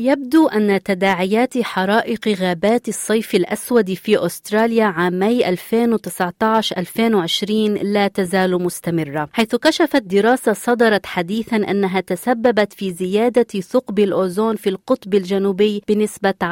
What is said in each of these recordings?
يبدو أن تداعيات حرائق غابات الصيف الأسود في أستراليا عامي 2019-2020 لا تزال مستمرة حيث كشفت دراسة صدرت حديثا أنها تسببت في زيادة ثقب الأوزون في القطب الجنوبي بنسبة 10%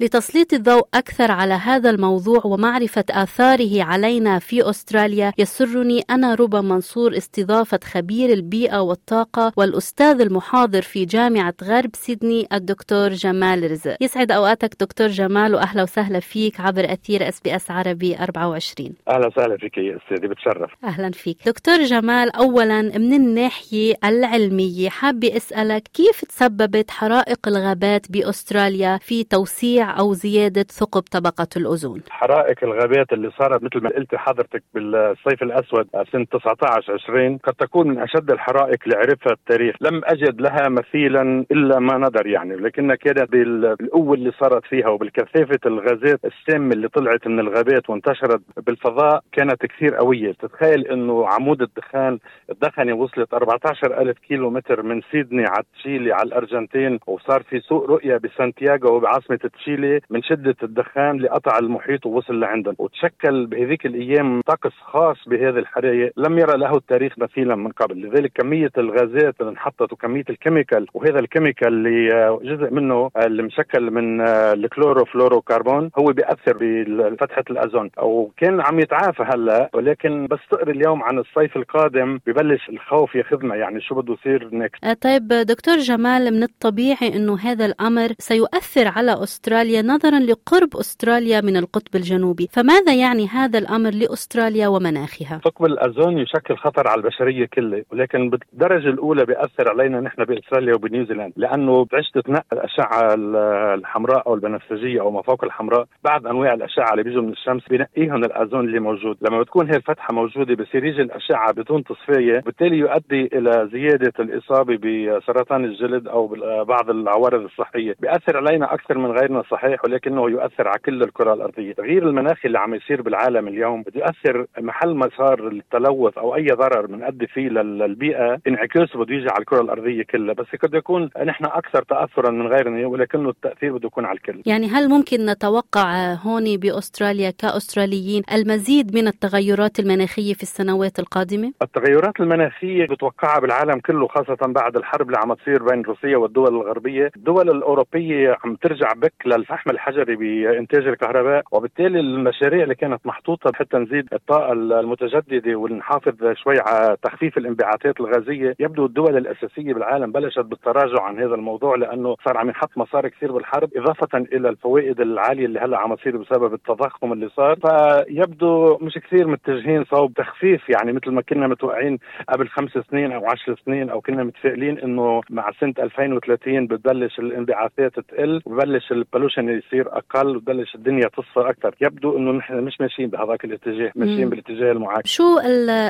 لتسليط الضوء أكثر على هذا الموضوع ومعرفة آثاره علينا في أستراليا يسرني أنا ربا منصور استضافة خبير البيئة والطاقة والأستاذ المحاضر في جامعة غرب سيدني الدكتور جمال رزق. يسعد أوقاتك دكتور جمال وأهلا وسهلا فيك عبر أثير إس بي إس عربي 24 أهلا وسهلا فيك يا أستاذي بتشرف. أهلا فيك. دكتور جمال اولا من الناحية العلمية حابة أسألك كيف تسببت حرائق الغابات بأستراليا في توسيع أو زيادة ثقب طبقة الأوزون؟ حرائق الغابات اللي صارت مثل ما قلت حضرتك بالصيف الأسود سنة 19 20 قد تكون من أشد الحرائق اللي عرفها التاريخ. لم أجد لها مثيلا إلا ما ندر يعني لكنها كانت بالقوة اللي صارت فيها وبالكثافة الغازات السامه اللي طلعت من الغابات وانتشرت بالفضاء كانت كثير قوية. تتخيل إنه عمود الدخان الدخنة وصلت 14 ألف كيلو متر من سيدني على تشيلي على الأرجنتين وصار في سوء رؤية بسانتياغو بعاصمه تشيلي من شدة الدخان لقطع المحيط ووصل لعندهم. وتشكل بهذيك الأيام طقس خاص بهذه الحرائق لم يرى له التاريخ مثيلا من قبل. لذلك كمية الغازات اللي انحطت وكمية ال chemical وهذا ال chemical اللي جزء منه اللي مشكل من الكلوروفلوروكربون. هو بيأثر بفتحة الازون وكان عم يتعافى هلا ولكن بس تقري اليوم عن الصيف القادم ببلش الخوف ياخذنا يعني شو بده يصير next آه، طيب دكتور جمال من الطبيعي إنه هذا الأمر سيؤثر على أستراليا نظرا لقرب أستراليا من القطب الجنوبي. فماذا يعني هذا الأمر لأستراليا ومناخها؟ ثقب الازون يشكل خطر على البشرية كلها ولكن بالدرجة الأولى بيأثر علينا نحن بأستراليا وبنيوزيلاند لأنه تتنقل الأشعة الحمراء أو البنفسجية أو ما فوق الحمراء بعض أنواع الأشعة اللي بيجوا من الشمس بنقيهم الازون اللي موجود. لما بتكون هي الفتحة موجودة بصير يجي الأشعة بدون تصفية بالتالي يؤدي إلى زيادة الإصابة بسرطان الجلد أو بعض العوارض الصحية. بيأثر علينا أكثر من غيرنا صحيح ولكنه يؤثر على كل الكرة الأرضية. تغيير المناخي اللي عم يصير بالعالم اليوم بده يؤثر محل ما صار التلوث أو أي ضرر بنأدي فيه للبيئة. انعكاسه بده يجي على الكرة الأرضية كلها. بس قد يكون نحن أكثر تاثرا من غيرنا ولكنه التأثير بده يكون على الكل. يعني هل ممكن نتوقع هون بأستراليا كأستراليين المزيد من التغيرات المناخية في السنوات القادمة؟ التغيرات المناخية بتوقعها بالعالم كله خاصة بعد الحرب اللي عم تصير بين روسيا والدول الغربية. الدول الأوروبية عم ترجع بك للفحم الحجري بإنتاج الكهرباء وبالتالي المشاريع اللي كانت محطوطة حتى نزيد الطاقة المتجددة ونحافظ شوي على تخفيف الانبعاثات الغازية. يبدو الدول الأساسية بالعالم بلشت بالتراجع عن هذا الموضوع لأنه صار عم ينحط مصاري كثير بالحرب إضافة إلى الفوائد العالية اللي هلأ عم تصير بسبب التضخم اللي صار. فيبدو مش كثير متجهين صوب تخفيف يعني مثل ما كنا متوقعين قبل خمس سنين أو عشر سنين أو كنا متفائلين إنه مع سنة 2030 بتبلش الانبعاثات تقل وببلش ال pollution يصير أقل وببلش الدنيا تصفى أكثر. يبدو إنه نحن مش ماشيين بهذاك الاتجاه ماشيين بالاتجاه المعاكس. شو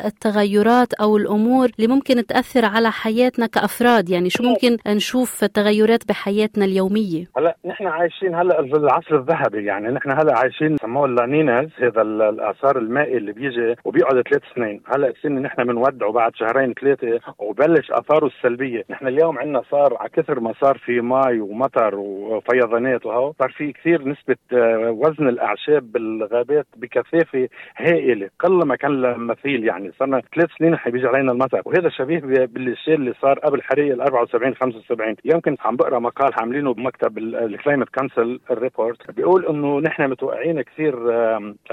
التغيرات أو الأمور اللي ممكن تأثر على حياتنا كأفراد؟ يعني شو؟ ممكن نشوف تغيرات بحياتنا اليومية؟ هلا نحن عايشين هلا في العصر الذهبي يعني نحن هلا عايشين سموه اللانيناز هذا الاعصار المائي اللي بيجي وبيقعد ثلاث سنين. هلا السنة نحن بنودعه بعد شهرين ثلاثة وبلش آثاره السلبية. نحن اليوم عندنا صار على كثر ما صار في ماء ومطر وفيضانات وهو صار في كثير نسبة آه، وزن الأعشاب بالغابات بكثافة هائلة قل ما كان مثيل يعني. صرنا ثلاث سنين حيجي علينا المطر. وهذا شبيه بالشيء اللي صار قبل حريق ال 74 75 يمكن بقرأ مقال عاملينه بمكتب ال Climate Council ال report بيقول إنه نحن متوقعين كثير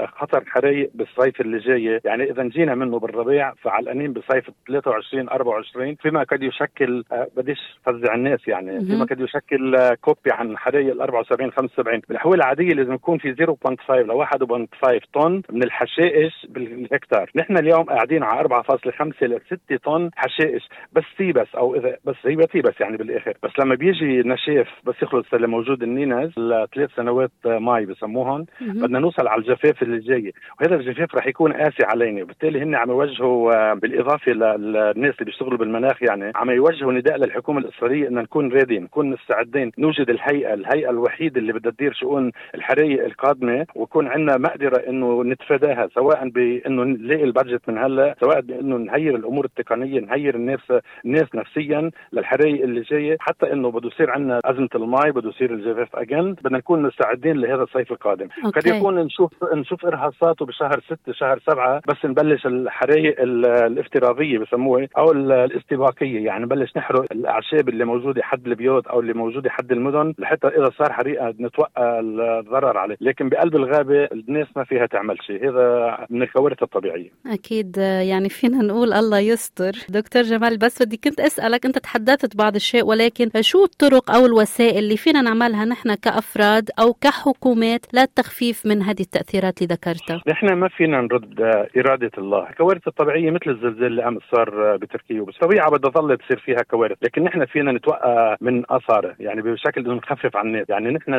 خطر حرائق بالصيف اللي جاي. يعني إذا جينا منه بالربيع فعلقانين بصيف 23 24 فيما قد يشكل آه، بديش فزع الناس يعني فيما قد يشكل آه، copy عن حرائق ال 74 75 بالاحوال العادية لازم يكون في 0.5 ل 1.5 طن من الحشائش بالهكتار. نحن اليوم قاعدين على 4.5 ل 6 طن حشائش بس تيبس أو إذا بس هي تيبس يعني بالآخر. بس لما بيجي بيجي نشاف بس يخلص اللي موجود النينز لثلاث سنوات ماي بسموهم بدنا نوصل على الجفاف اللي جاي. وهذا الجفاف رح يكون قاسي علينا وبالتالي هن عم يوجهوا بالإضافة للناس اللي بيشتغلوا بالمناخ يعني عم يوجهوا نداء للحكومة الأسترالية إن نكون ready ين نكون مستعدين نوجد الهيئة الهيئة الوحيدة اللي بدها تدير شؤون الحرائق القادمة ويكون عندنا مقدرة إنه نتفاداها سواء بإنه نلاقي ال budget من هلأ سواء بإنه نهيئ الأمور التقنية نهيئ الناس الناس نفسيا للحرائق اللي جاية حتى إنه بده يصير عندنا أزمة المي بده يصير الجفاف اجن بدنا نكون مستعدين لهذا الصيف القادم. أوكي. قد يكون نشوف نشوف إرهاصاته بشهر ستة شهر سبعة بس نبلش الحرائق ال- الافتراضية بسموها أو ال- الاستباقية. يعني نبلش نحرق الأعشاب اللي موجودة حد البيوت أو اللي موجودة حد المدن لحتى إذا صار حريقة نتوقع الضرر عليه. لكن بقلب الغابة الناس ما فيها تعمل شيء. هذا من الكوارث الطبيعية. أكيد آه، يعني فينا نقول الله يستر. دكتور جمال بس بدي كنت أسألك أنت تحدثت بعض الشيء ولكن شو الطرق أو الوسائل اللي فينا نعملها نحن كأفراد أو كحكومات للتخفيف من هذه التأثيرات اللي ذكرتها. نحن ما فينا نرد إرادة الله. الكوارث الطبيعية مثل الزلزال اللي أمس صار بتركيا بس الطبيعة بدها تظل تصير فيها كوارث لكن نحن فينا نتوقع من آثارها يعني بشكل إنه نخفف عن الناس. يعني نحن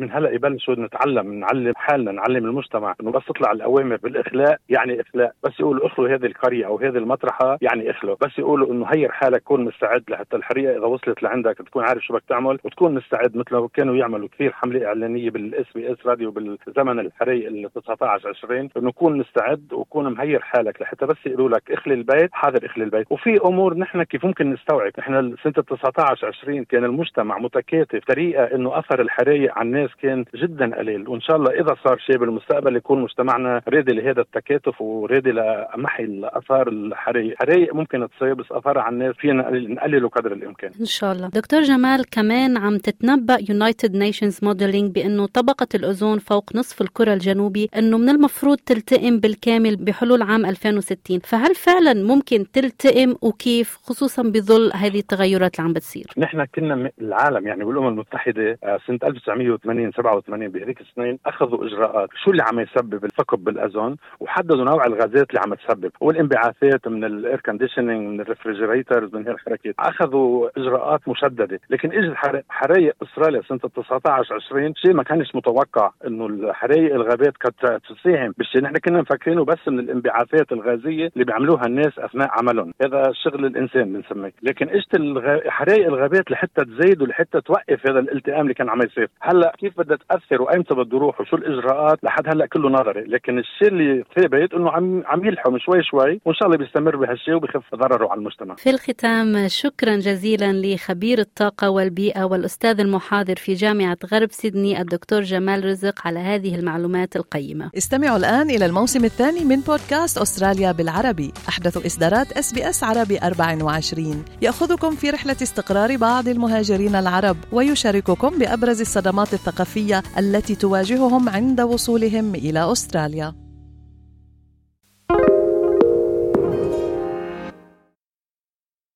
من هلأ يبلشوا نتعلم نعلم حالنا نعلم المجتمع إنه بس تطلع الأوامر بالإخلاء يعني إخلاء. بس يقولوا اخلوا هذه القرية أو هذه المطرحة يعني إخلوا. بس يقولوا إنه هير حالك كون مستعد لحتى الحريقة إذا وصلت لعندك تكون عارف شو بدك تعمل وتكون مستعد مثل ما كانوا يعملوا. كثير حملة إعلانية بالإس بي إس راديو بالزمن الحريق ال 19 20 إنه نكون مستعد وكون مهيئ حالك لحتى بس يقولوا لك اخلي البيت حاضر اخلي البيت. وفي أمور نحن كيف ممكن نستوعب. نحن سنة 19 20 كان المجتمع متكاتف طريقة إنه أثر الحرائق على الناس كان جدا قليل. وإن شاء الله إذا صار شيء بالمستقبل يكون مجتمعنا ready لهذا التكاتف و ready لمحي اثار الحرائق حرائق ممكن تصير بس اثارها على الناس فينا نقلل- نقلله قدر الإمكان. إن شاء الله. دكتور جمال كمان عم تتنبأ United Nations modelling بأنه طبقة الأوزون فوق نصف الكرة الجنوبي أنه من المفروض تلتئم بالكامل بحلول عام 2060 فهل فعلا ممكن تلتئم وكيف خصوصا بظل هذه التغيرات اللي عم بتصير؟ نحن كنا العالم يعني بالامم المتحدة آه، سنة 1980 87 بهذيك السنين أخذوا إجراءات. شو اللي عم يسبب الثقب بالأوزون؟ وحددوا نوع الغازات اللي عم تسبب. والانبعاثات من ال air conditioning من ال refrigerators من هالحركات أخذوا إجراءات مشدده لكن إجت حر- حرايق استراليا سنة 19 20 شيء ما كانش متوقع إنه الحرايق الغابات قد تساهم بالشيء. نحن كنا مفكرينه بس من الانبعاثات الغازية اللي بيعملوها الناس أثناء عملهم. هذا شغل الإنسان بنسميه. لكن إجت الغ... حرايق الغابات لحتى تزيد ولحتى توقف هذا الالتئام اللي كان عم يصير. هلأ كيف بدها تأثر وايمتى بده يروح وشو الإجراءات؟ لحد هلأ كله نظري. لكن الشيء اللي ثابت إنه عم عم يلحم شوي شوي وإن شاء الله بيستمر بهالشيء وبخف ضرره على المجتمع. في الختام شكرا جزيلا لخبير الطاقة والبيئة والأستاذ المحاضر في جامعة غرب سيدني الدكتور جمال رزق على هذه المعلومات القيمة. استمعوا الآن إلى الموسم الثاني من بودكاست أستراليا بالعربي. أحدث إصدارات إس بي إس عربي 24 يأخذكم في رحلة استقرار بعض المهاجرين العرب ويشارككم بأبرز الصدمات الثقافية التي تواجههم عند وصولهم إلى أستراليا.